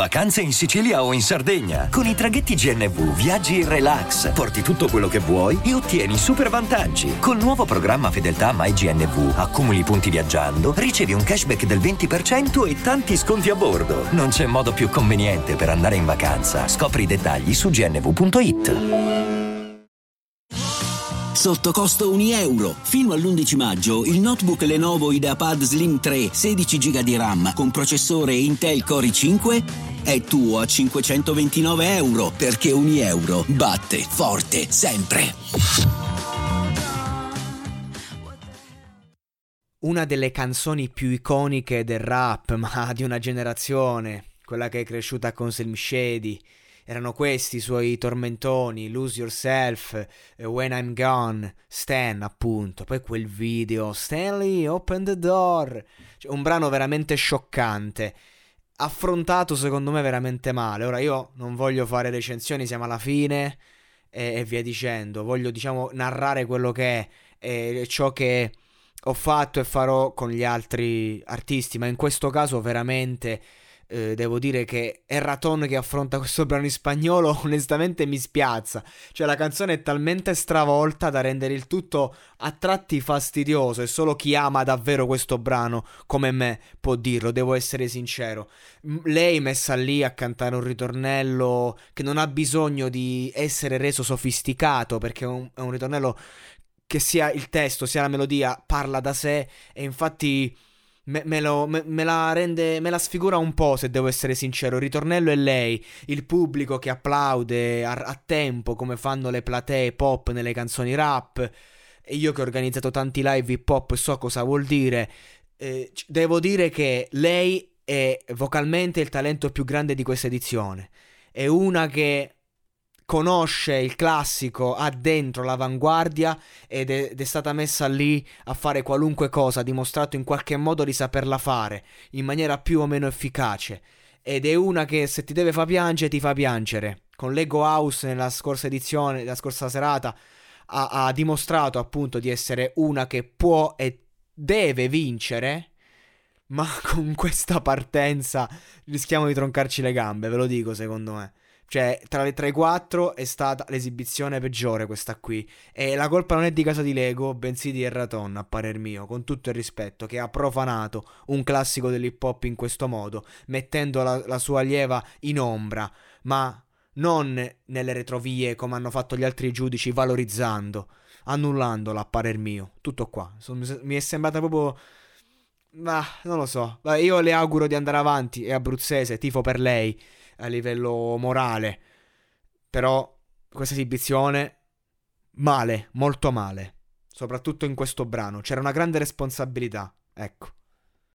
Vacanze in Sicilia o in Sardegna. Con i traghetti GNV viaggi in relax, porti tutto quello che vuoi e ottieni super vantaggi. Col nuovo programma Fedeltà MyGNV accumuli punti viaggiando, ricevi un cashback del 20% e tanti sconti a bordo. Non c'è modo più conveniente per andare in vacanza. Scopri i dettagli su gnv.it. Sotto costo 1 euro. Fino all'11 maggio il notebook Lenovo IdeaPad Slim 3 16 GB di RAM con processore Intel Core i5 è tuo a 529 euro perché 1 euro batte forte sempre. Una delle canzoni più iconiche del rap, ma di una generazione, quella che è cresciuta con Slim Shady erano questi i suoi tormentoni, Lose Yourself, eh, When I'm Gone, Stan appunto, poi quel video, Stanley, Open the Door, cioè, un brano veramente scioccante, affrontato secondo me veramente male, ora io non voglio fare recensioni, siamo alla fine e, e via dicendo, voglio diciamo narrare quello che è e ciò che ho fatto e farò con gli altri artisti, ma in questo caso veramente eh, devo dire che Erraton che affronta questo brano in spagnolo onestamente mi spiazza. Cioè la canzone è talmente stravolta da rendere il tutto a tratti fastidioso e solo chi ama davvero questo brano come me può dirlo, devo essere sincero. Lei messa lì a cantare un ritornello che non ha bisogno di essere reso sofisticato perché è un, è un ritornello che sia il testo sia la melodia parla da sé e infatti Me, me, lo, me, me, la rende, me la sfigura un po', se devo essere sincero. Il ritornello è lei, il pubblico che applaude a, a tempo, come fanno le platee pop nelle canzoni rap. E io che ho organizzato tanti live hip hop so cosa vuol dire. Eh, devo dire che lei è vocalmente il talento più grande di questa edizione. È una che conosce il classico, ha dentro l'avanguardia ed è, ed è, stata messa lì a fare qualunque cosa, ha dimostrato in qualche modo di saperla fare in maniera più o meno efficace. Ed è una che se ti deve far piangere, ti fa piangere. Con Lego House nella scorsa edizione, la scorsa serata, ha, ha dimostrato appunto di essere una che può e deve vincere. Ma con questa partenza rischiamo di troncarci le gambe, ve lo dico secondo me. Cioè, tra le 3 e 4 è stata l'esibizione peggiore questa qui. E la colpa non è di casa di Lego, bensì di Erraton, a parer mio, con tutto il rispetto, che ha profanato un classico dell'hip hop in questo modo, mettendo la, la sua allieva in ombra, ma non nelle retrovie come hanno fatto gli altri giudici, valorizzando, annullandola, a parer mio. Tutto qua. Mi è sembrata proprio... Ma non lo so. Io le auguro di andare avanti, è abruzzese, tifo per lei a livello morale. Però questa esibizione male, molto male. Soprattutto in questo brano. C'era una grande responsabilità. Ecco.